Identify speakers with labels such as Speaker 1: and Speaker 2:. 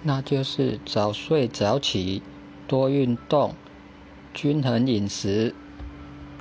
Speaker 1: 那就是早睡早起多运动均衡饮食。